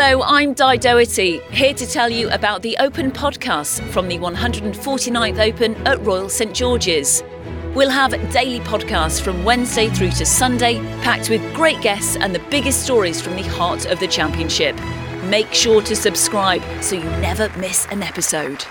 Hello, I'm Di Dougherty, here to tell you about the Open podcast from the 149th Open at Royal St George's. We'll have daily podcasts from Wednesday through to Sunday, packed with great guests and the biggest stories from the heart of the championship. Make sure to subscribe so you never miss an episode.